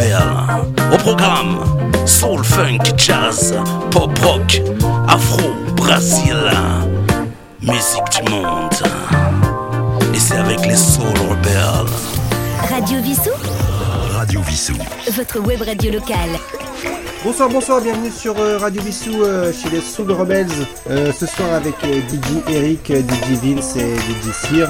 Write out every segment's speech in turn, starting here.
Au programme, Soul, Funk, Jazz, Pop Rock, Afro, Brésil. Musique du monde. Et c'est avec les Soul Rebelles. Radio Vissou Radio Vissou. Votre web radio locale. Bonsoir, bonsoir, bienvenue sur euh, Radio Vissou euh, chez les Soul Rebels. Euh, ce soir avec DJ Eric, DJ Vince et DJ Cyr.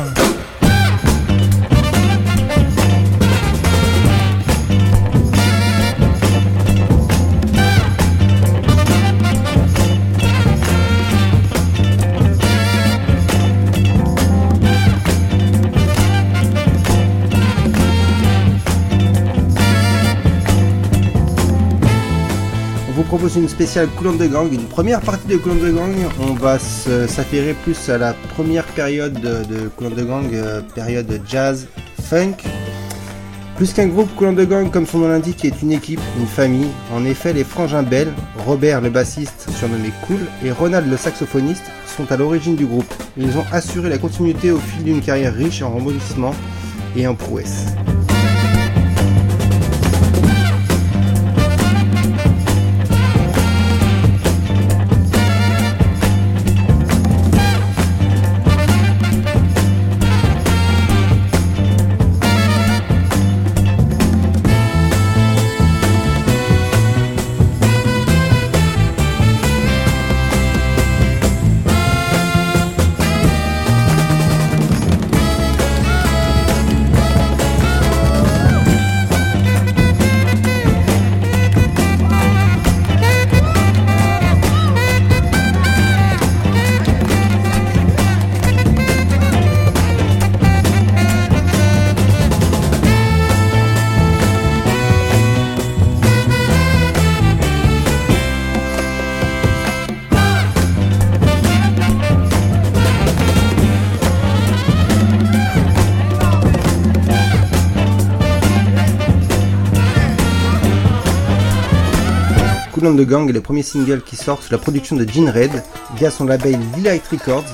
Propose une spéciale Cool de Gang, une première partie de Cool de Gang. On va s'affairer plus à la première période de, de Gang, euh, période jazz, funk. Plus qu'un groupe, Cool de Gang, comme son nom l'indique, est une équipe, une famille. En effet, les frangins Bell, Robert le bassiste, surnommé Cool, et Ronald le saxophoniste sont à l'origine du groupe. Ils ont assuré la continuité au fil d'une carrière riche en rebondissements et en prouesses. On the Gang est le premier single qui sort sous la production de Gene Red via son label Delight Records.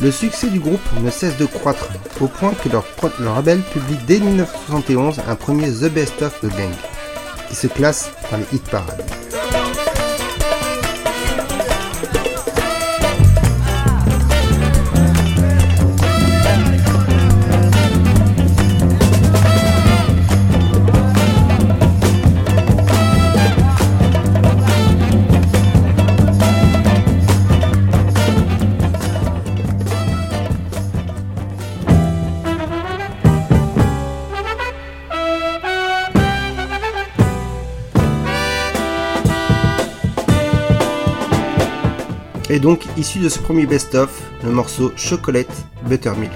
Le succès du groupe ne cesse de croître, au point que leur, leur label publie dès 1971 un premier The Best of the Gang, qui se classe dans les hit parades. Et donc, issu de ce premier best-of, le morceau Chocolate Buttermilk.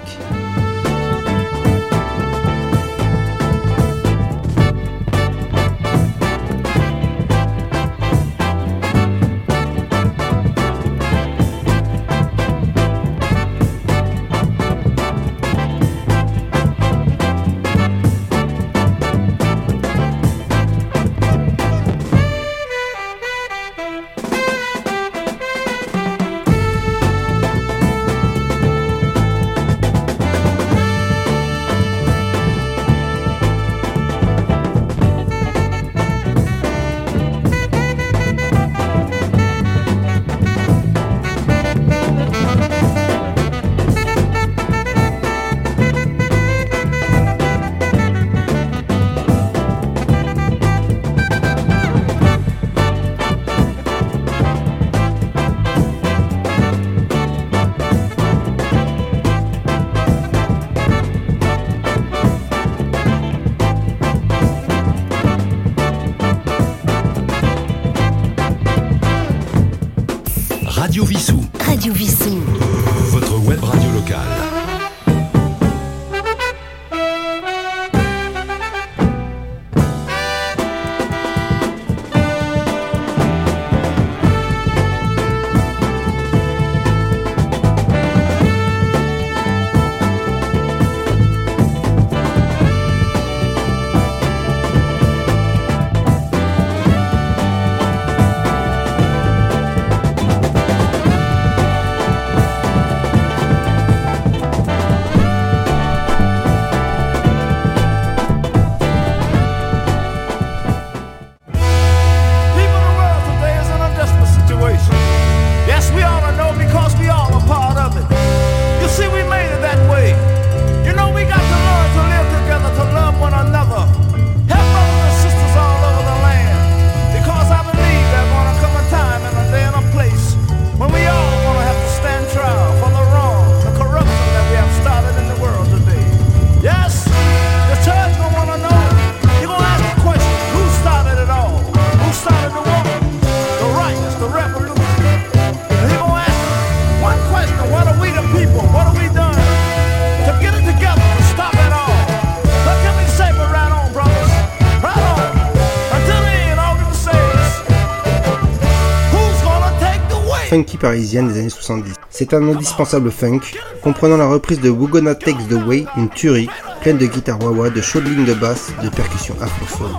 Parisienne des années 70. C'est un indispensable funk, comprenant la reprise de We're Gonna Take the Way, une tuerie, pleine de guitare wah de chaudes lignes de basse, de percussions afro-soul.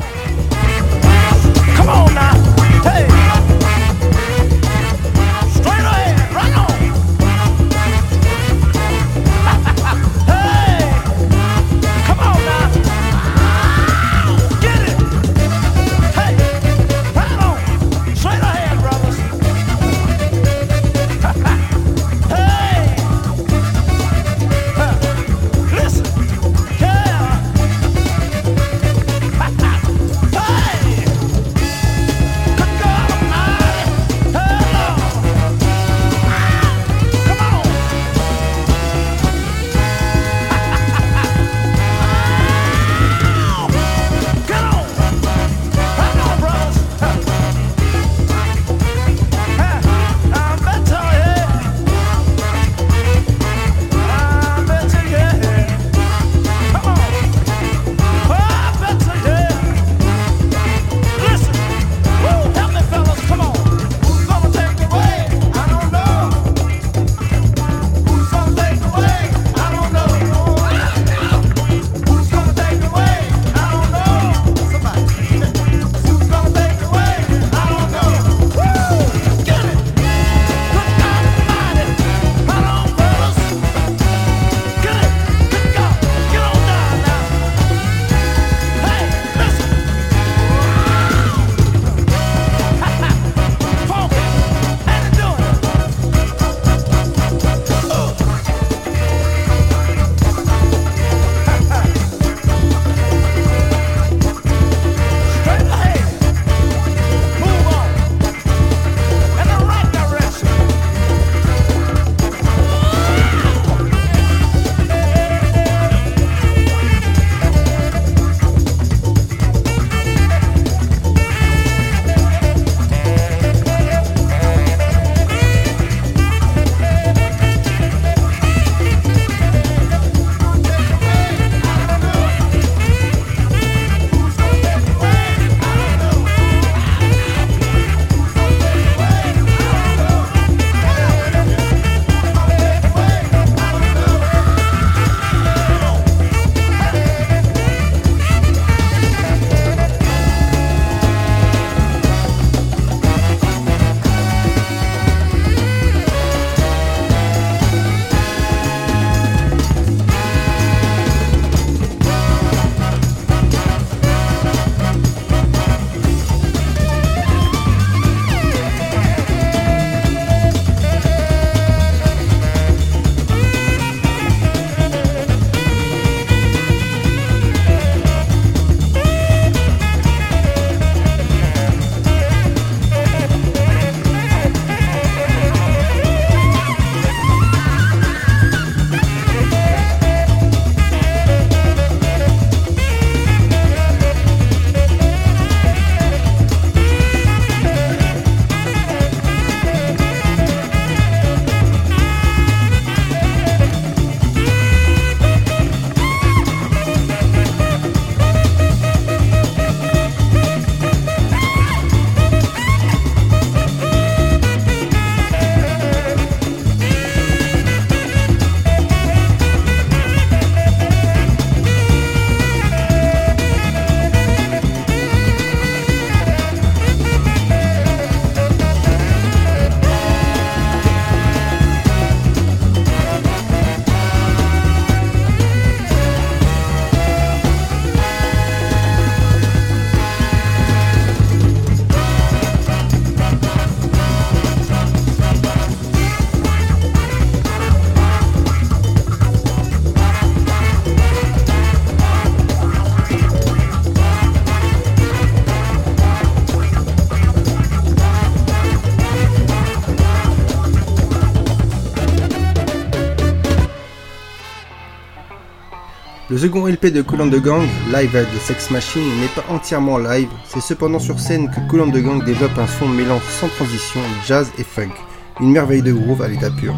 Second LP de Cool and the Gang, Live at the Sex Machine, n'est pas entièrement live, c'est cependant sur scène que Cool and the Gang développe un son mêlant sans transition jazz et funk, une merveille de groove à l'état pur.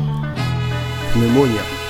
Pneumonia.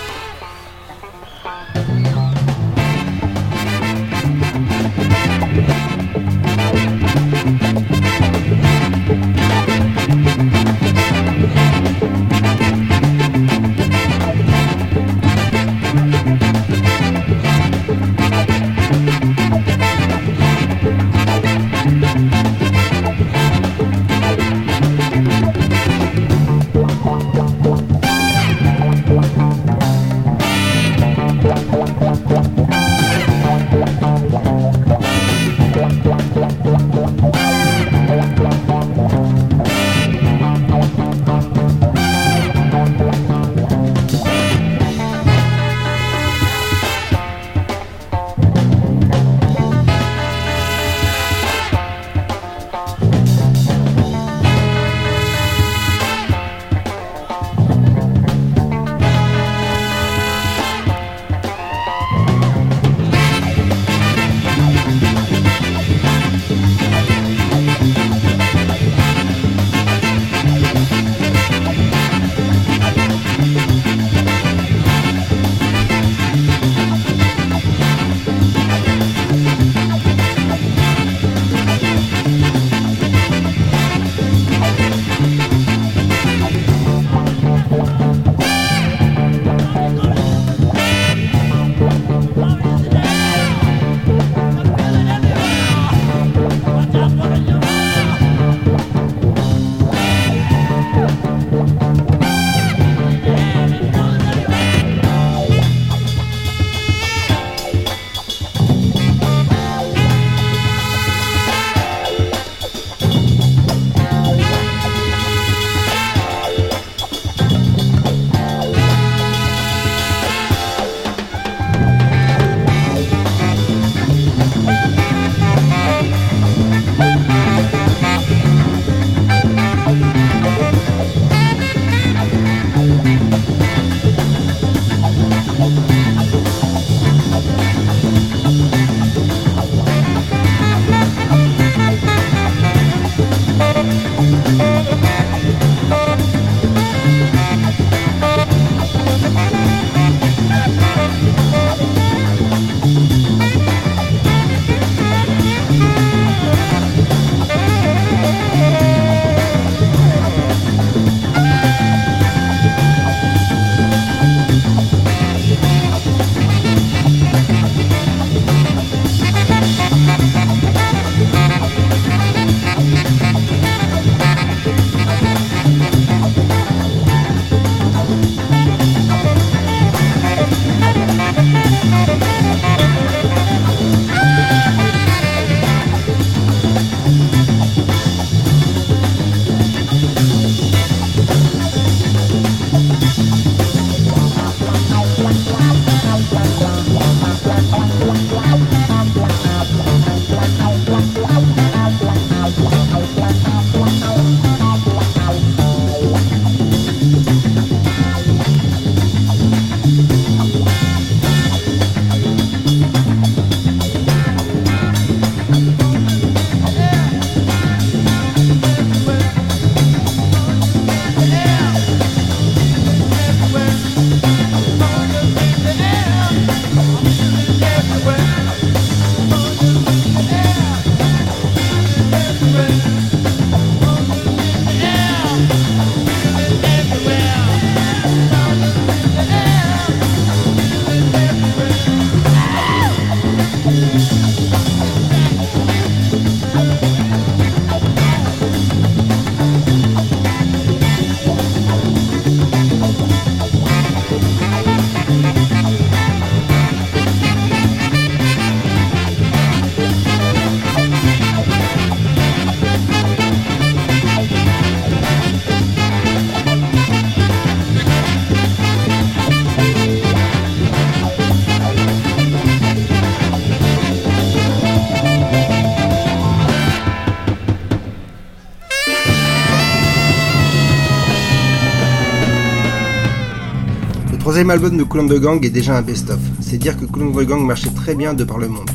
Troisième album de and the Gang est déjà un best-of. C'est dire que and the Gang marchait très bien de par le monde.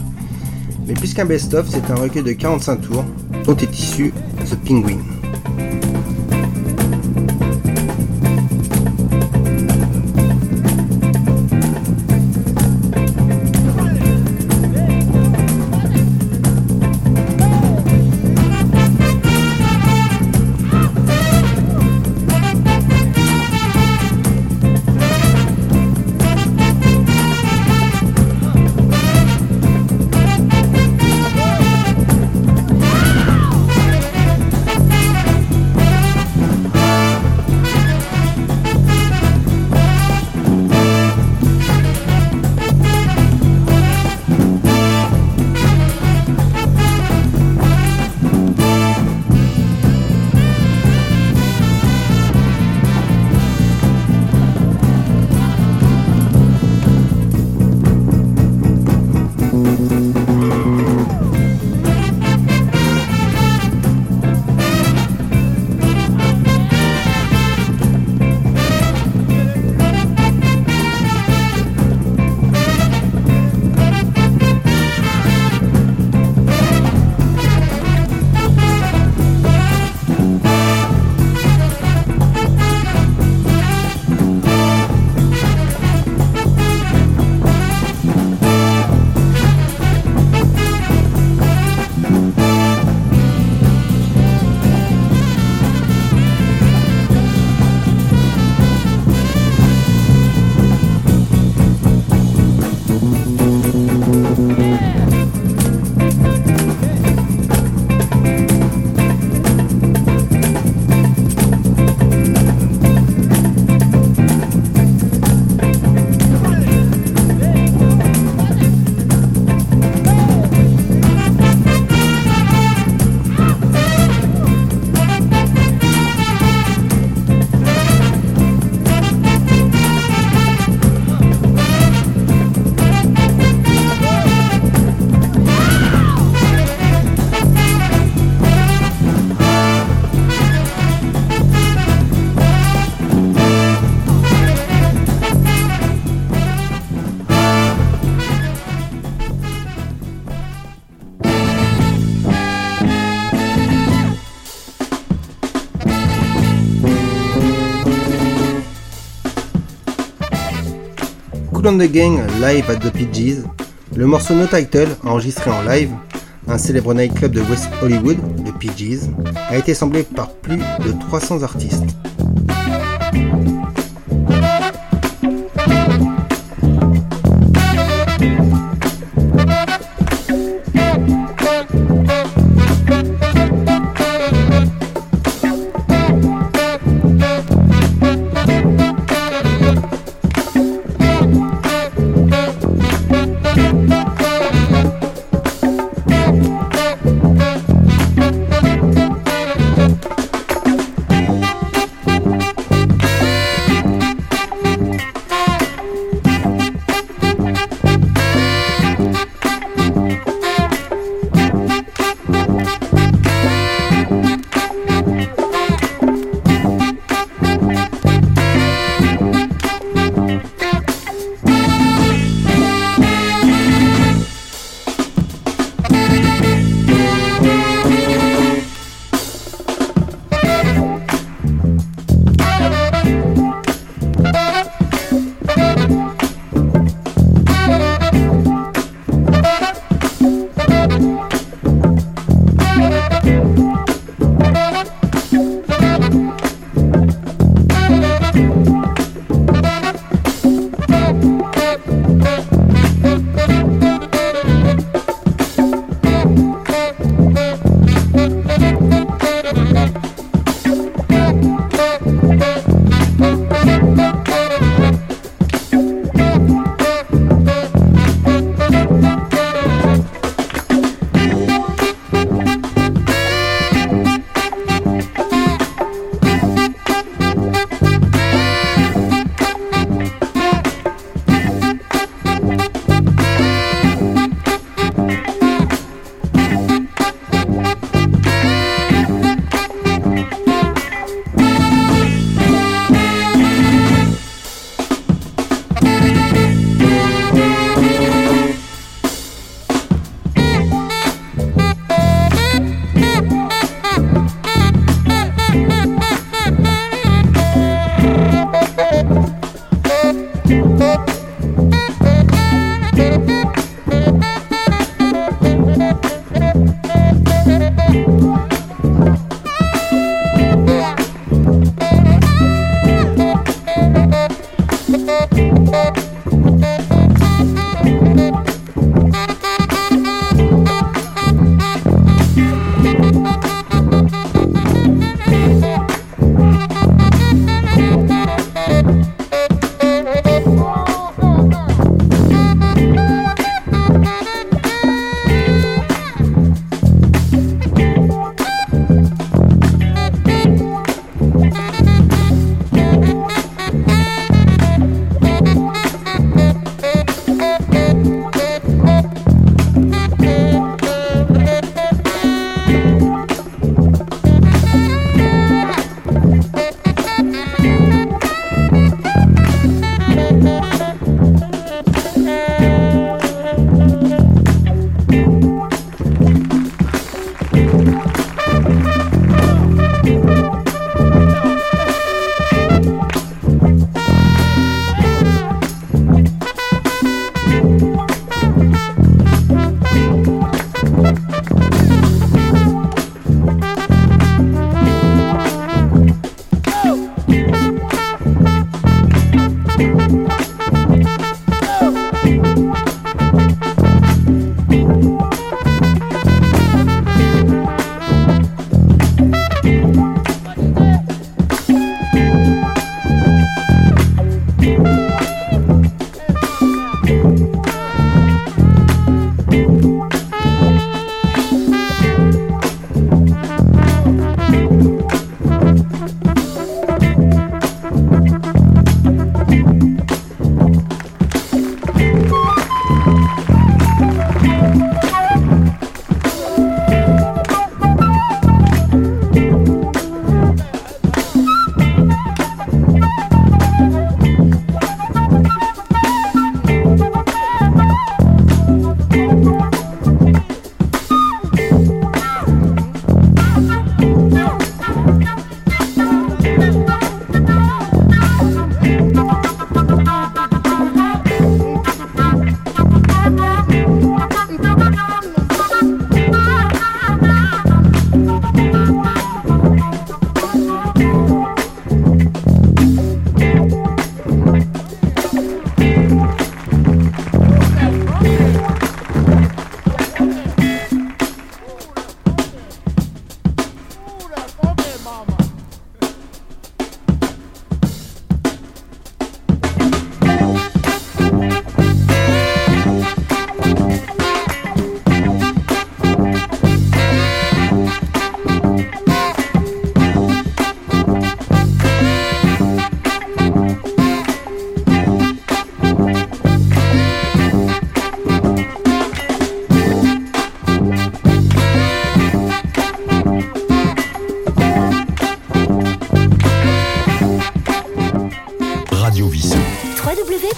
Mais plus qu'un best-of, c'est un recueil de 45 tours dont est issu The Penguin. The Gang live at the PG's, le morceau No Title, enregistré en live, un célèbre nightclub de West Hollywood, le PG's, a été samplé par plus de 300 artistes.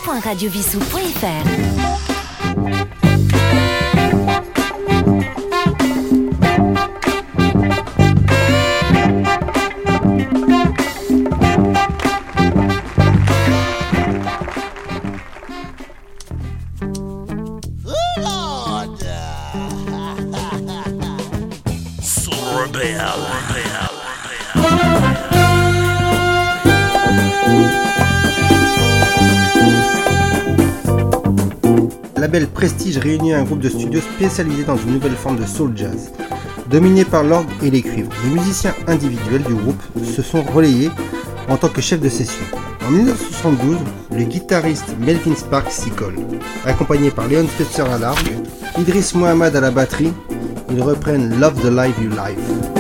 www.radiovissou.fr. Prestige réunit un groupe de studios spécialisé dans une nouvelle forme de soul jazz. Dominé par l'orgue et les cuivres, les musiciens individuels du groupe se sont relayés en tant que chef de session. En 1972, le guitariste Melvin Sparks s'y colle. Accompagné par Leon Spitzer à l'orgue, Idris Mohamed à la batterie, ils reprennent Love the Life You Live.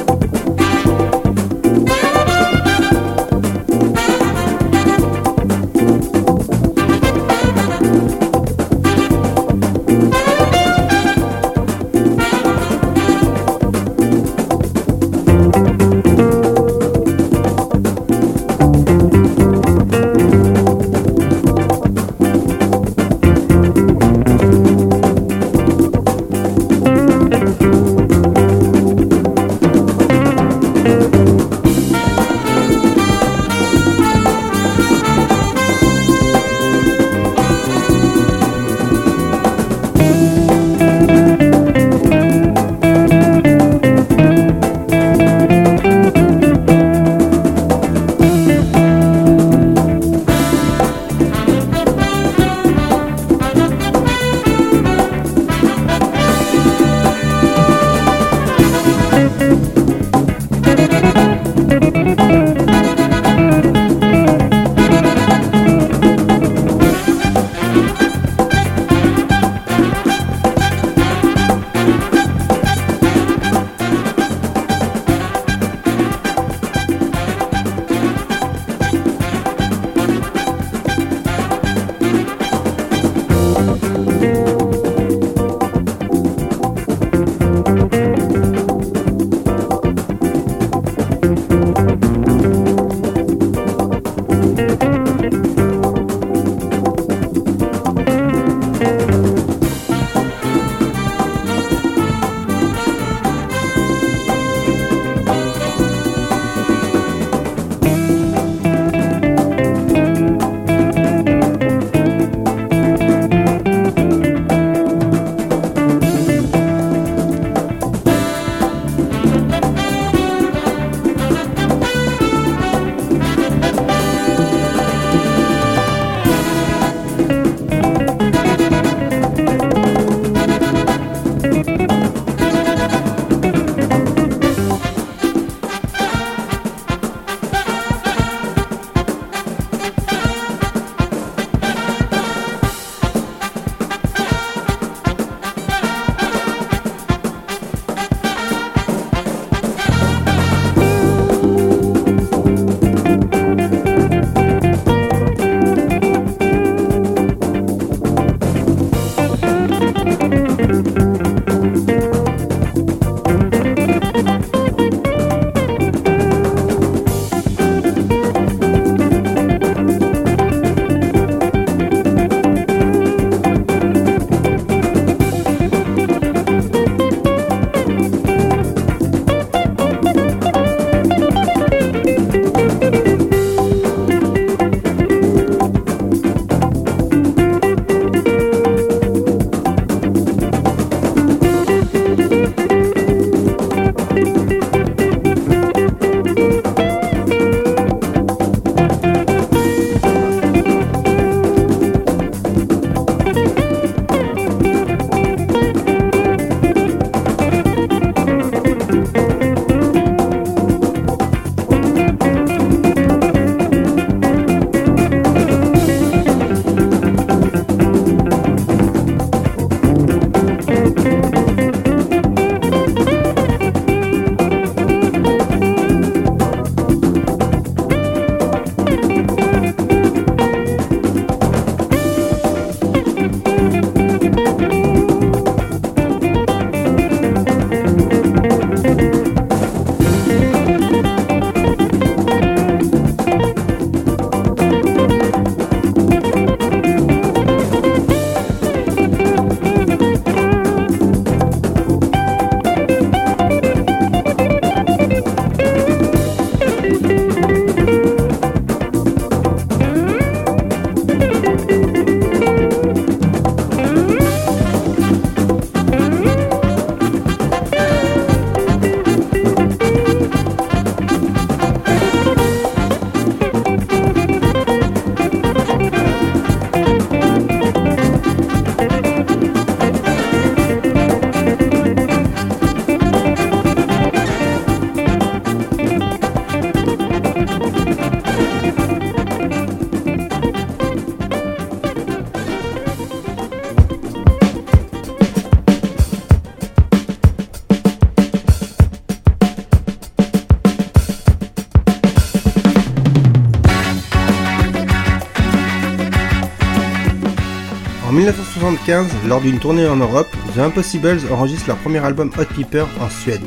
1975, lors d'une tournée en Europe, The Impossibles enregistrent leur premier album Hot Pepper en Suède.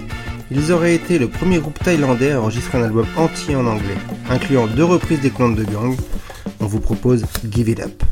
Ils auraient été le premier groupe thaïlandais à enregistrer un album entier en anglais, incluant deux reprises des Clones de Gang. On vous propose Give It Up.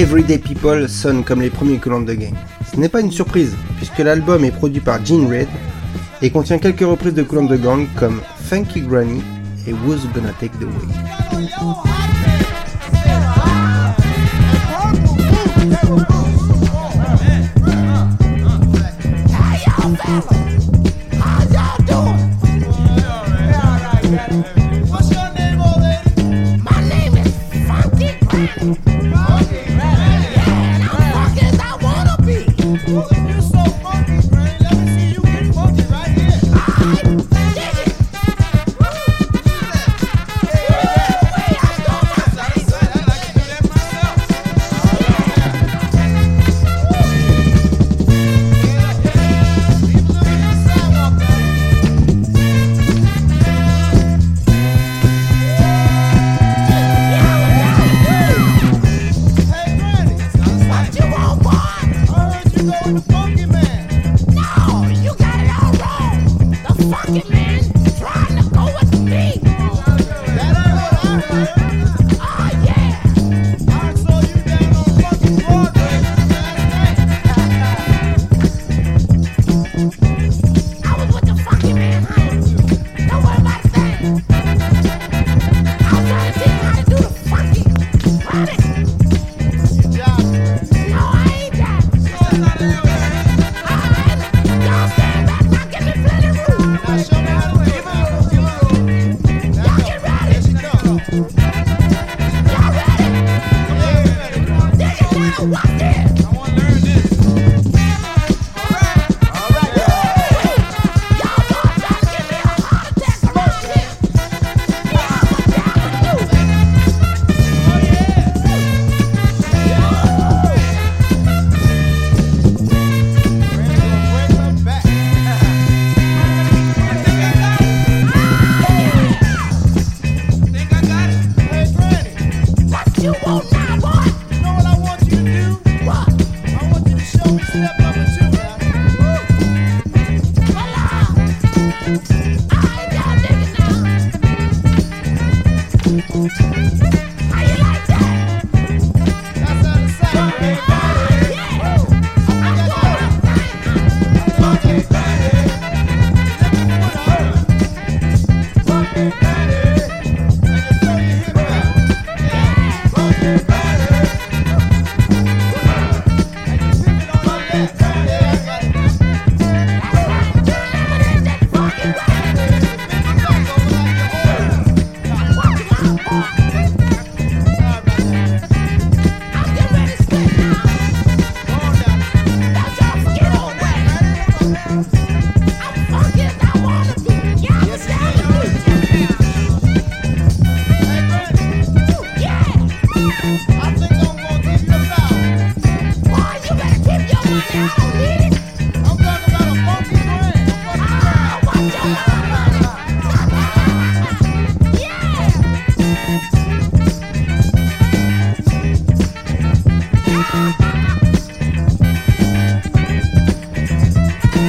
Everyday People sonne comme les premiers que l'on de Gang. Ce n'est pas une surprise, puisque l'album est produit par Gene Red et contient quelques reprises de Coulomb de Gang comme Funky Granny et Who's Gonna Take the Way.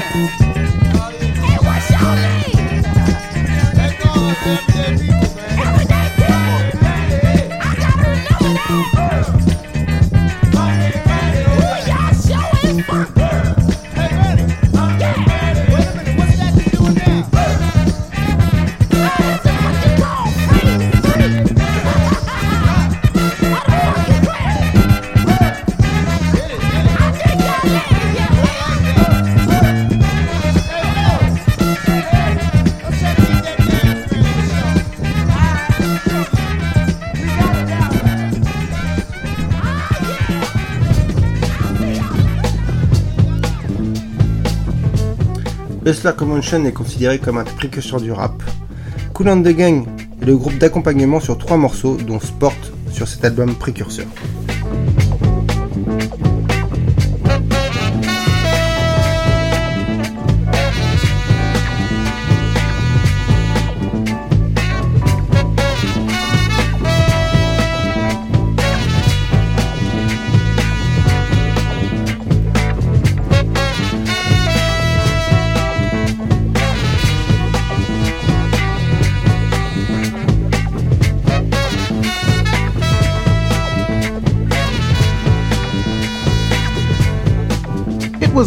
Podcast. Hustler Convention est considéré comme un précurseur du rap. Cool and the Gang est le groupe d'accompagnement sur trois morceaux, dont Sport sur cet album précurseur.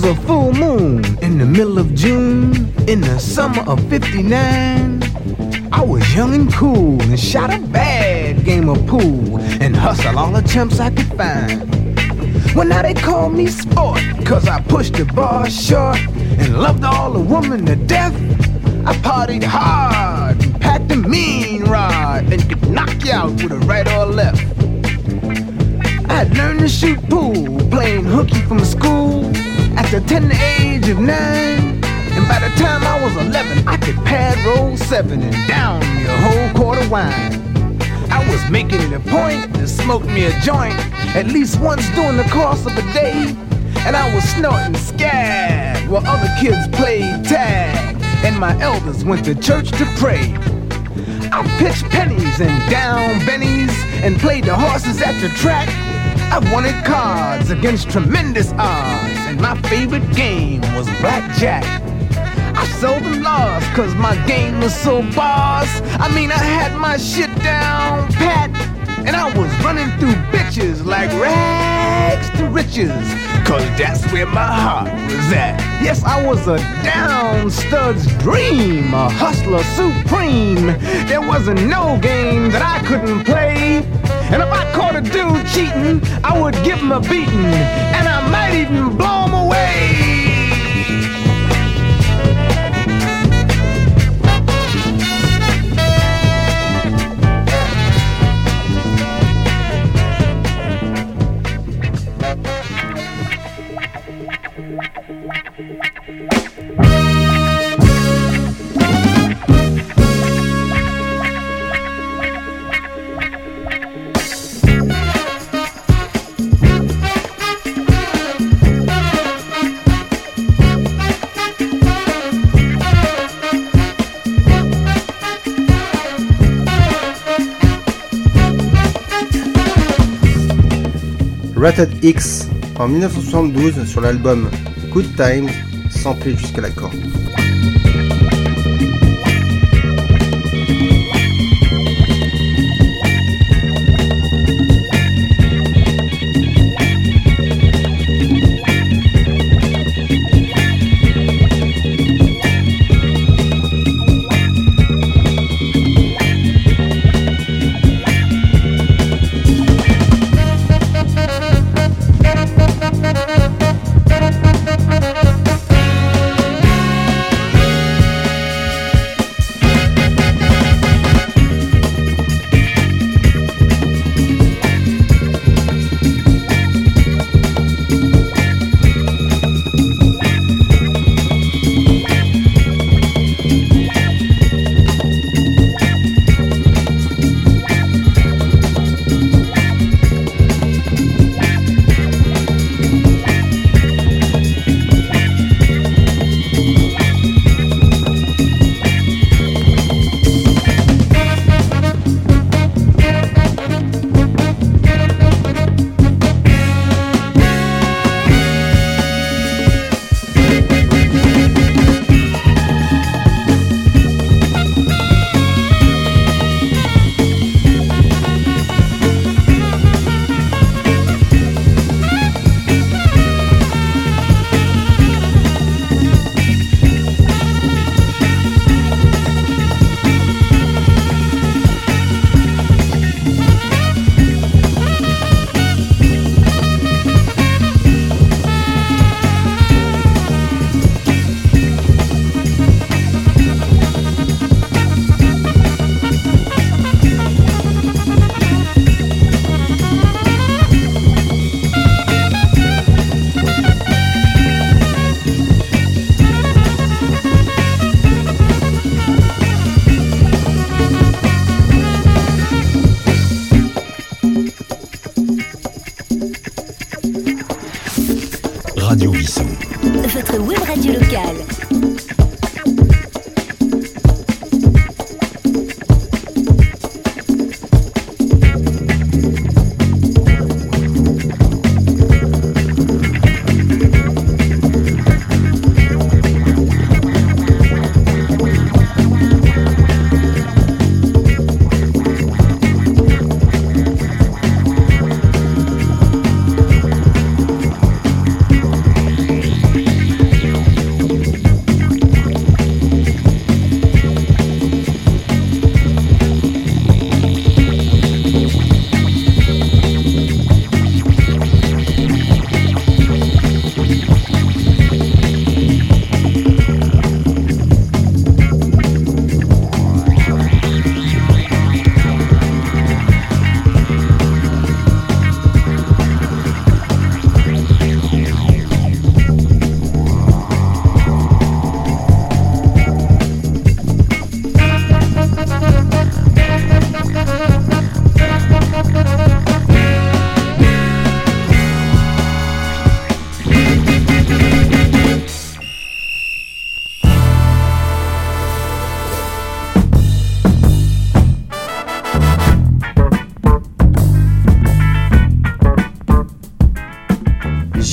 A full moon in the middle of June in the summer of 59. I was young and cool and shot a bad game of pool and hustled all the chumps I could find. Well, now they call me sport, cause I pushed the bar short and loved all the women to death. I partied hard and packed a mean rod and could knock you out with a right or a left. I'd learned to shoot pool, playing hooky from school at tender age of nine. And by the time I was 11, I could pad roll seven and down me a whole quart of wine. I was making it a point to smoke me a joint at least once during the course of a day. And I was snorting scab while other kids played tag. And my elders went to church to pray. I pitched pennies and down bennies and played the horses at the track. I wanted cards against tremendous odds, my favorite game was blackjack. I seldom lost cause my game was so boss. I mean, I had my shit down pat, and I was running through bitches like rags to riches. Cause that's where my heart was at. Yes, I was a down stud's dream, a hustler supreme. There wasn't no game that I couldn't play. And if I caught a dude cheating, I would give him a beating, and I might even blow him away. X en 1972 sur l'album Good Times, samplé jusqu'à la corde.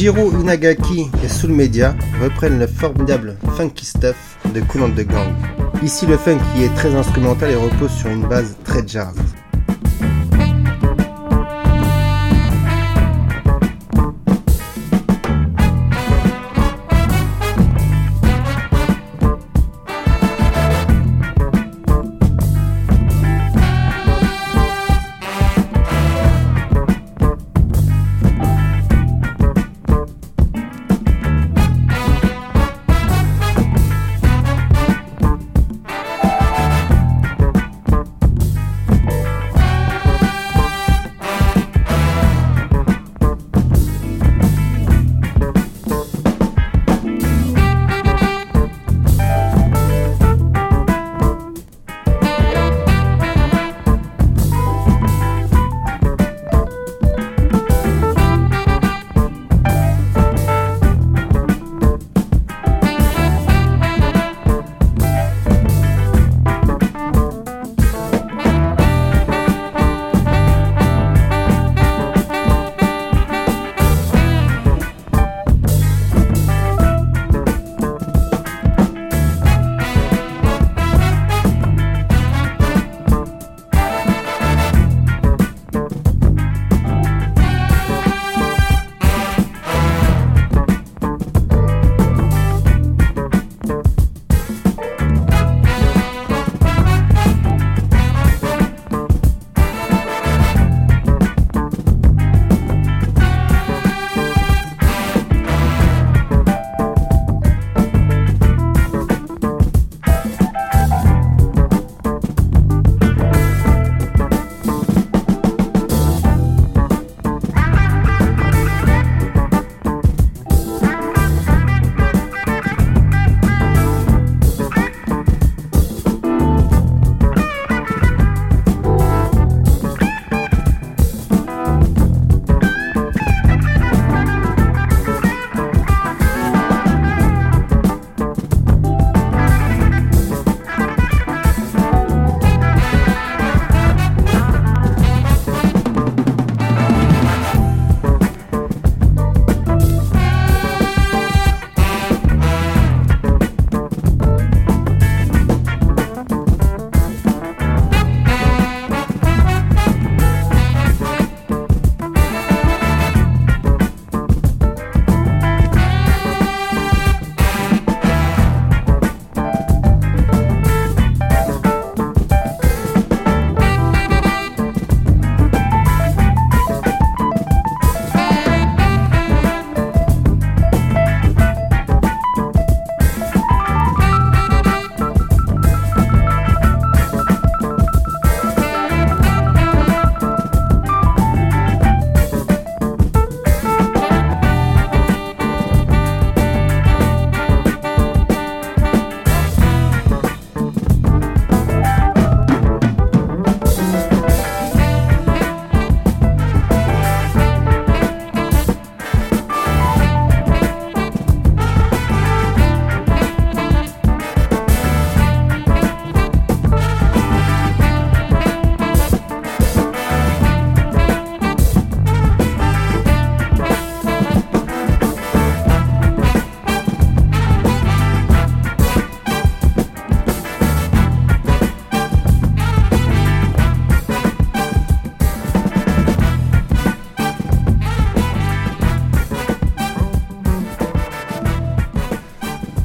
Jiro Inagaki et Soul Media reprennent le formidable Funky Stuff de Cool and the Gang. Ici, le funk est très instrumental et repose sur une base très jazz.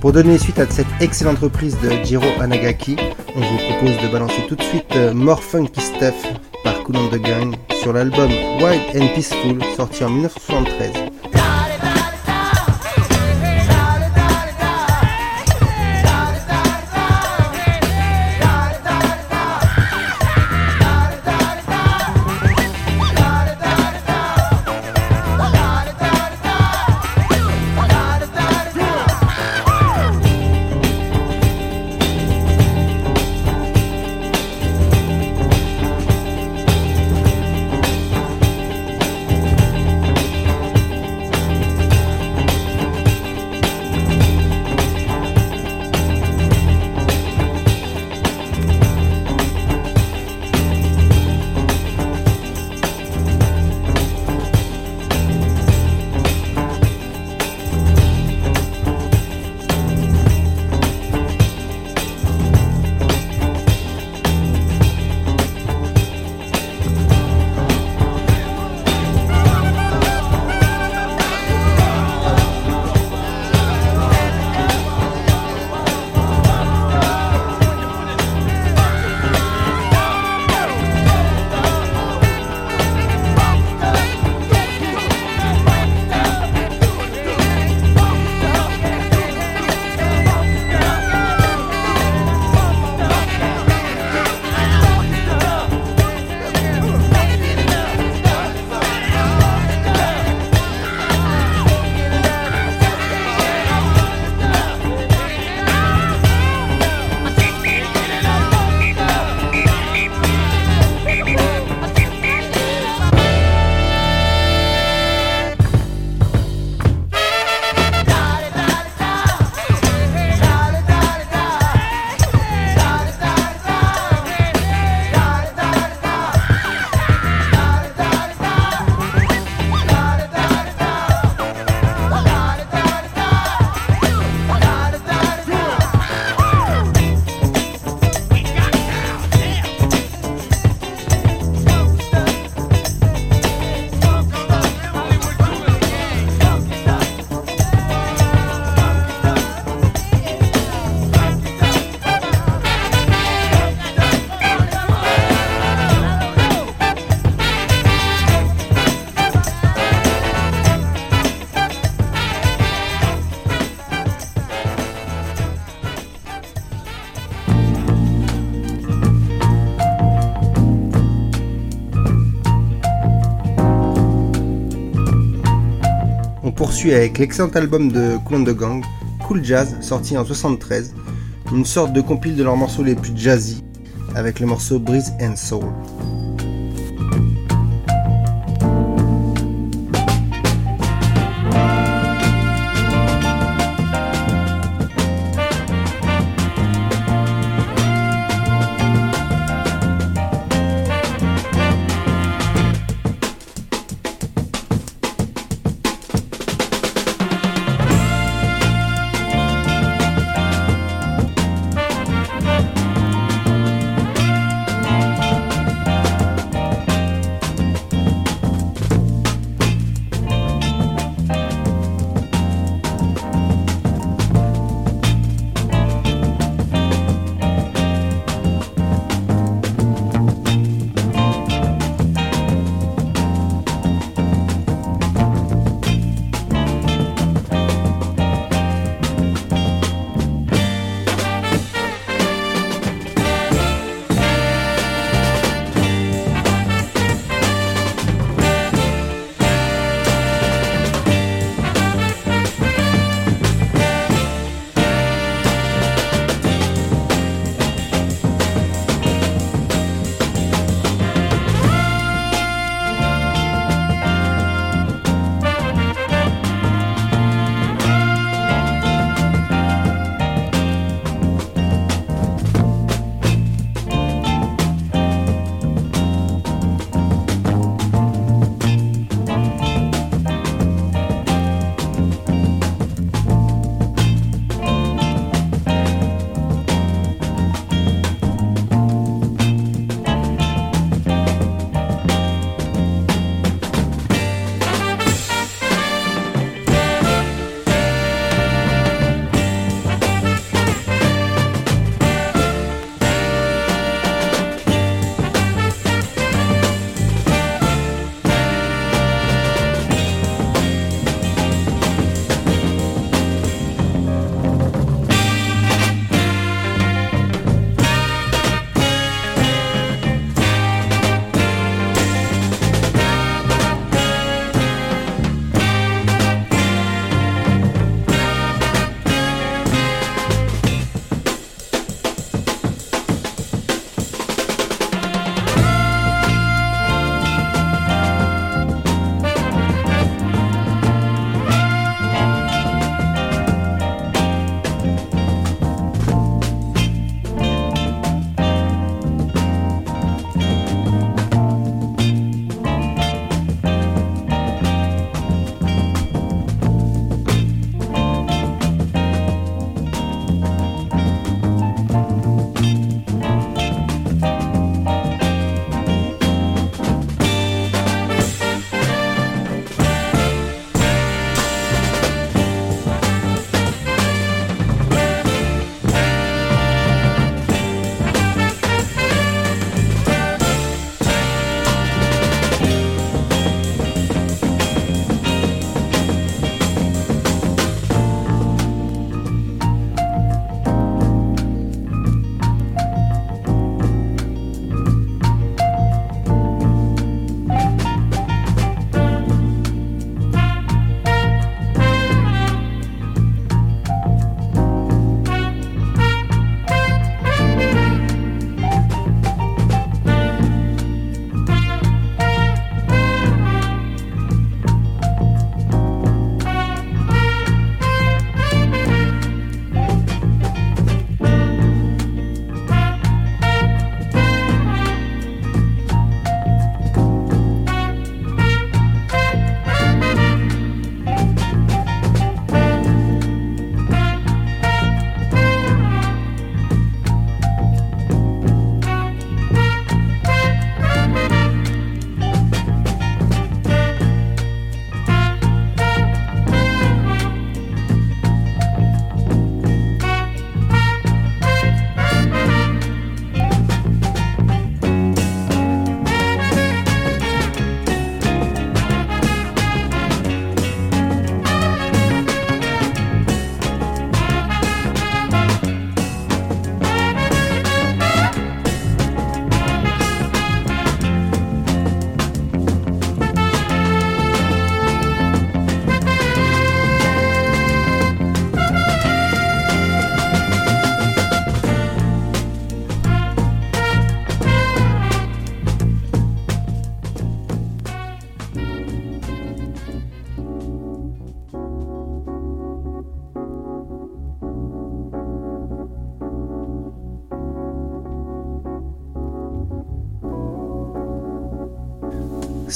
Pour donner suite à cette excellente reprise de Jiro Anagaki, on vous propose de balancer tout de suite euh, More Funky Stuff par and the Gang sur l'album Wild and Peaceful sorti en 1973. Avec l'excellent album de and the Gang, Cool Jazz, sorti en 73, une sorte de compile de leurs morceaux les plus jazzy, avec le morceau Breeze and Soul.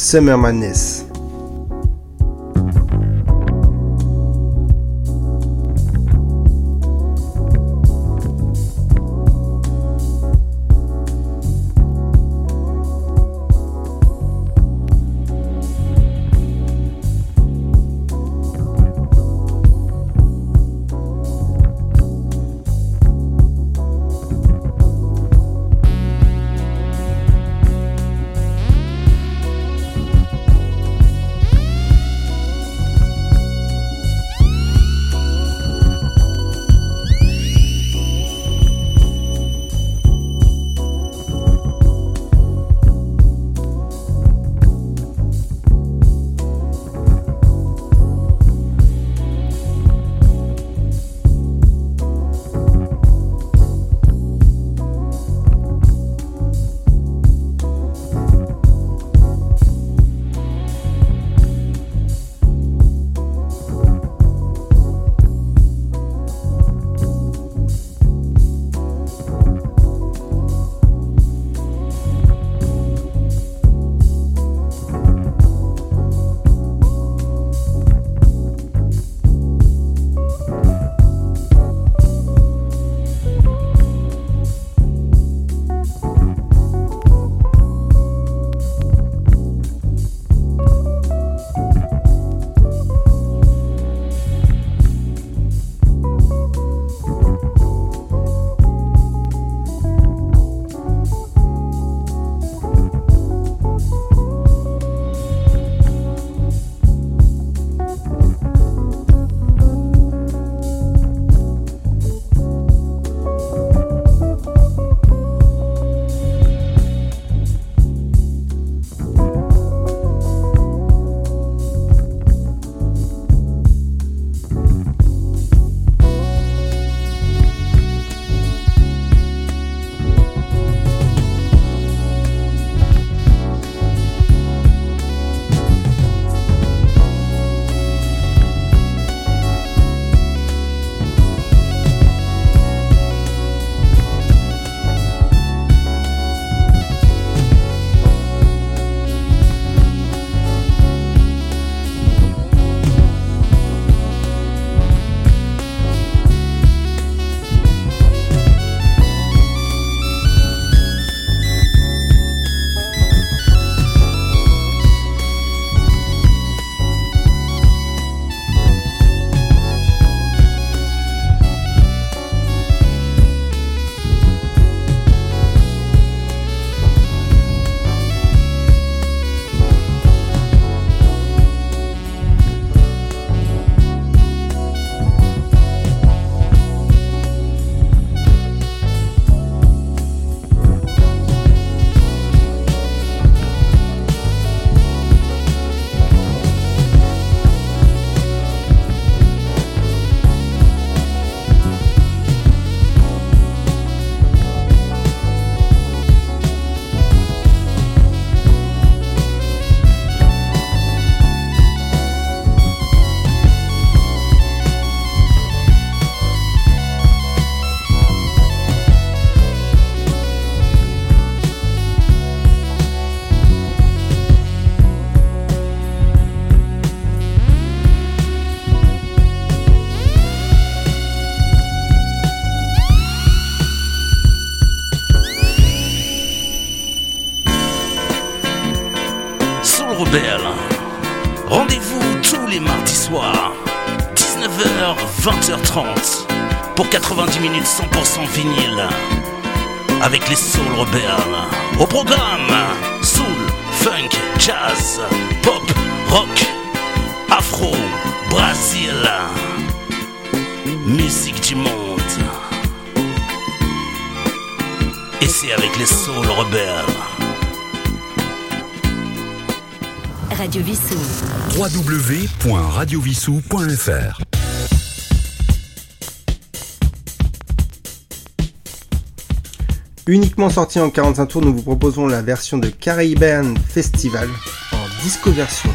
Summer Madness. 100% vinyle. Avec les Soul Rebelles. Au programme, Soul, Funk, Jazz, Pop, Rock, Afro, Brésil. Musique du monde. Et c'est avec les Soul Rebelles. Radio Vissou. www.radiovissou.fr Uniquement sorti en 45 tours, nous vous proposons la version de Caribbean Festival en disco version.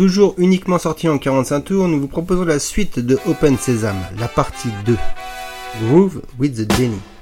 Toujours uniquement sorti en 45 tours, nous vous proposons la suite de Open Sesame, la partie 2. Groove with the Denny.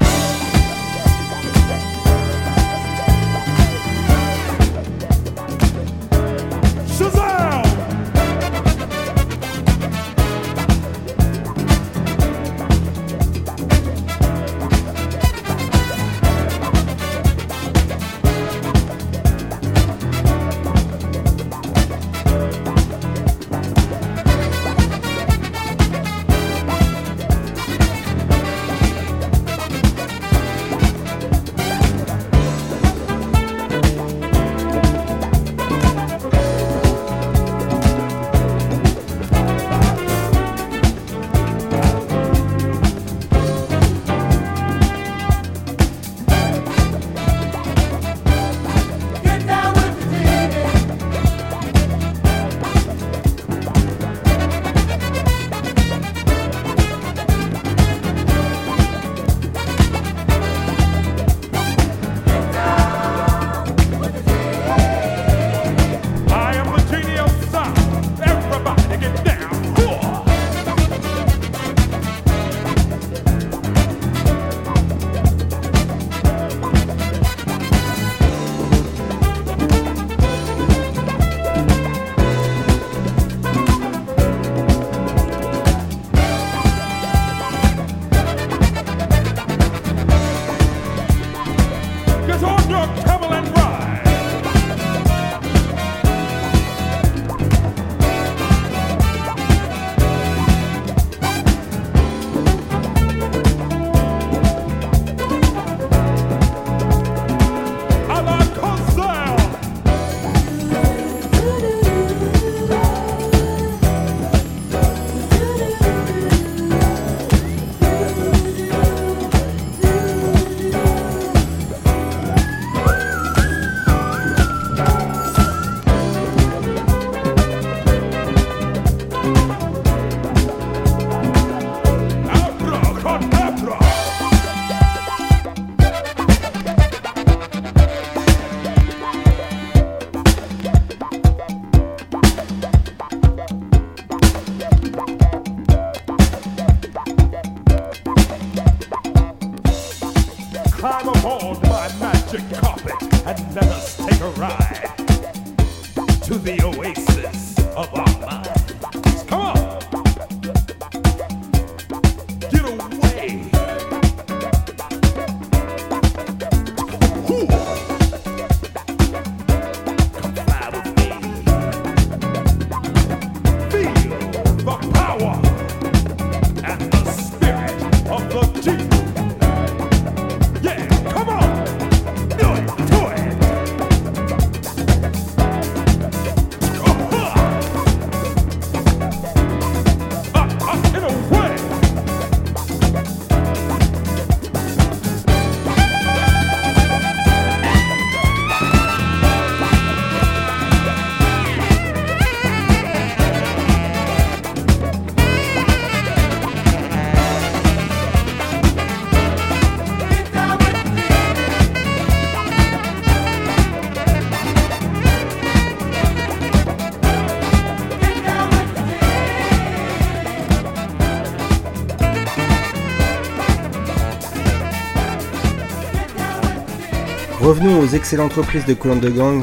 revenons aux excellentes reprises de Coulon de Gang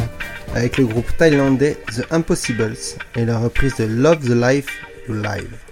avec le groupe thaïlandais The Impossibles et la reprise de Love the Life You Live.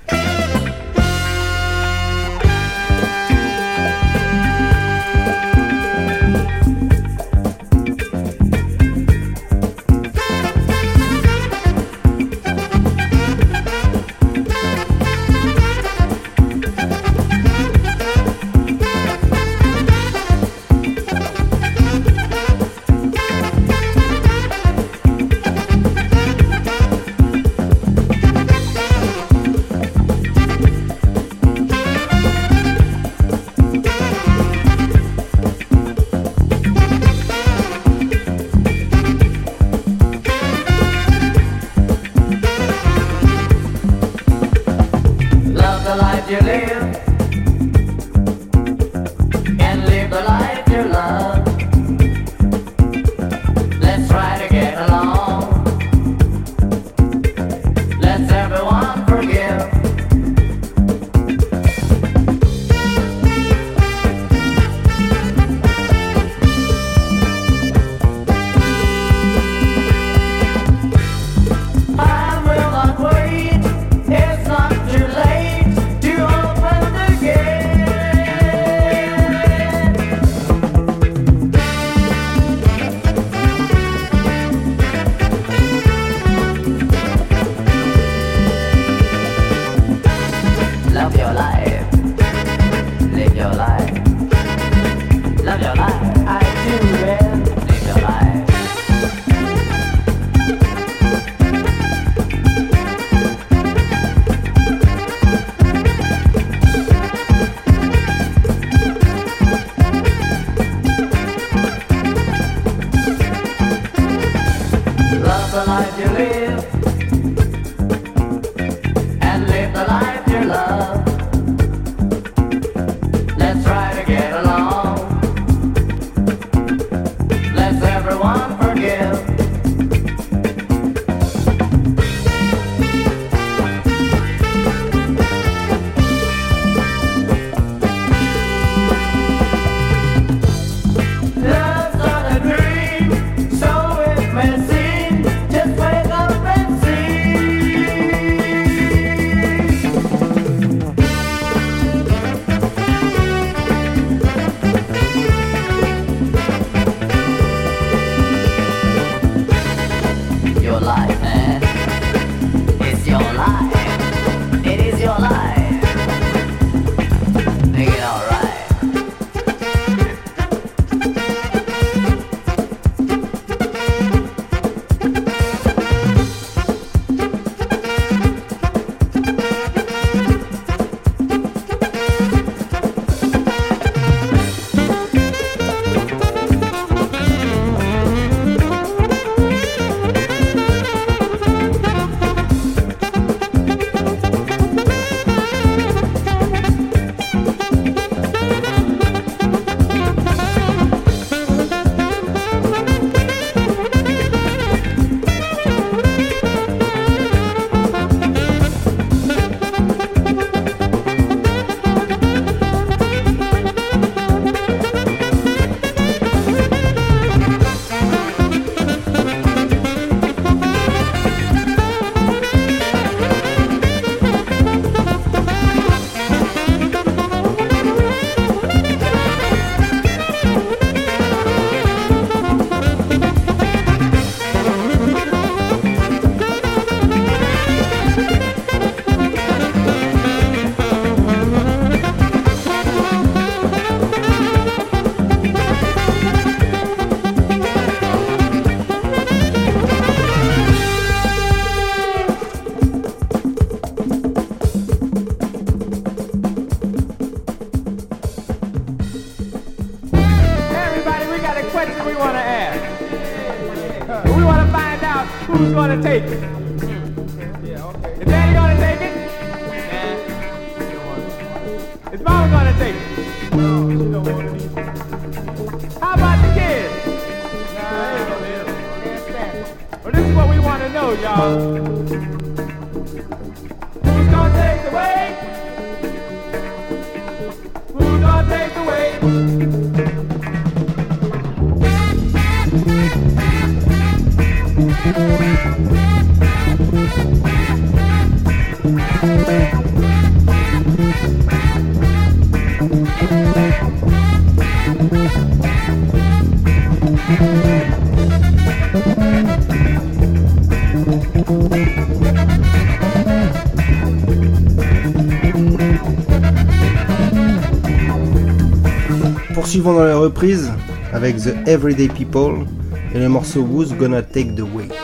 Reprises avec The Everyday People et le morceau Who's Gonna Take the Weight.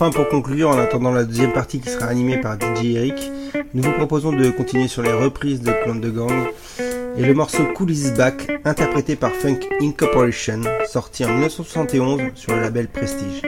Enfin, pour conclure, en attendant la deuxième partie qui sera animée par DJ Eric, nous vous proposons de continuer sur les reprises de Clan de Gang et le morceau Cool Is Back, interprété par Funk Incorporation, sorti en 1971 sur le label Prestige.